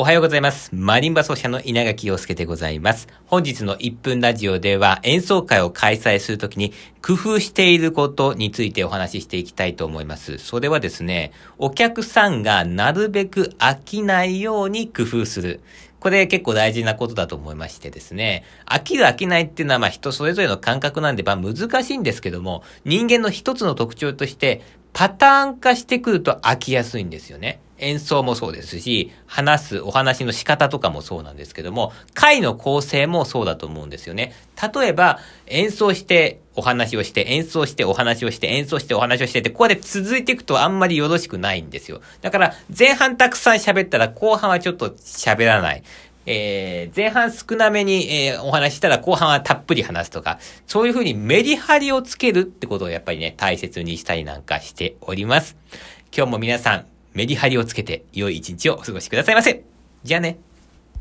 おはようございます。マリンバ奏者の稲垣陽介でございます。本日の1分ラジオでは演奏会を開催するときに工夫していることについてお話ししていきたいと思います。それはですね、お客さんがなるべく飽きないように工夫する。これ結構大事なことだと思いましてですね、飽きる飽きないっていうのはまあ人それぞれの感覚なんでまあ難しいんですけども、人間の一つの特徴としてパターン化してくると飽きやすいんですよね。演奏もそうですし、話すお話の仕方とかもそうなんですけども、回の構成もそうだと思うんですよね。例えば、演奏してお話をして、演奏してお話をして、演奏してお話をしてって、ここで続いていくとあんまりよろしくないんですよ。だから、前半たくさん喋ったら、後半はちょっと喋らない。えー、前半少なめに、えー、お話したら後半はたっぷり話すとか、そういうふうにメリハリをつけるってことをやっぱりね、大切にしたりなんかしております。今日も皆さん、メリハリをつけて良い一日をお過ごしくださいませ。じゃあね。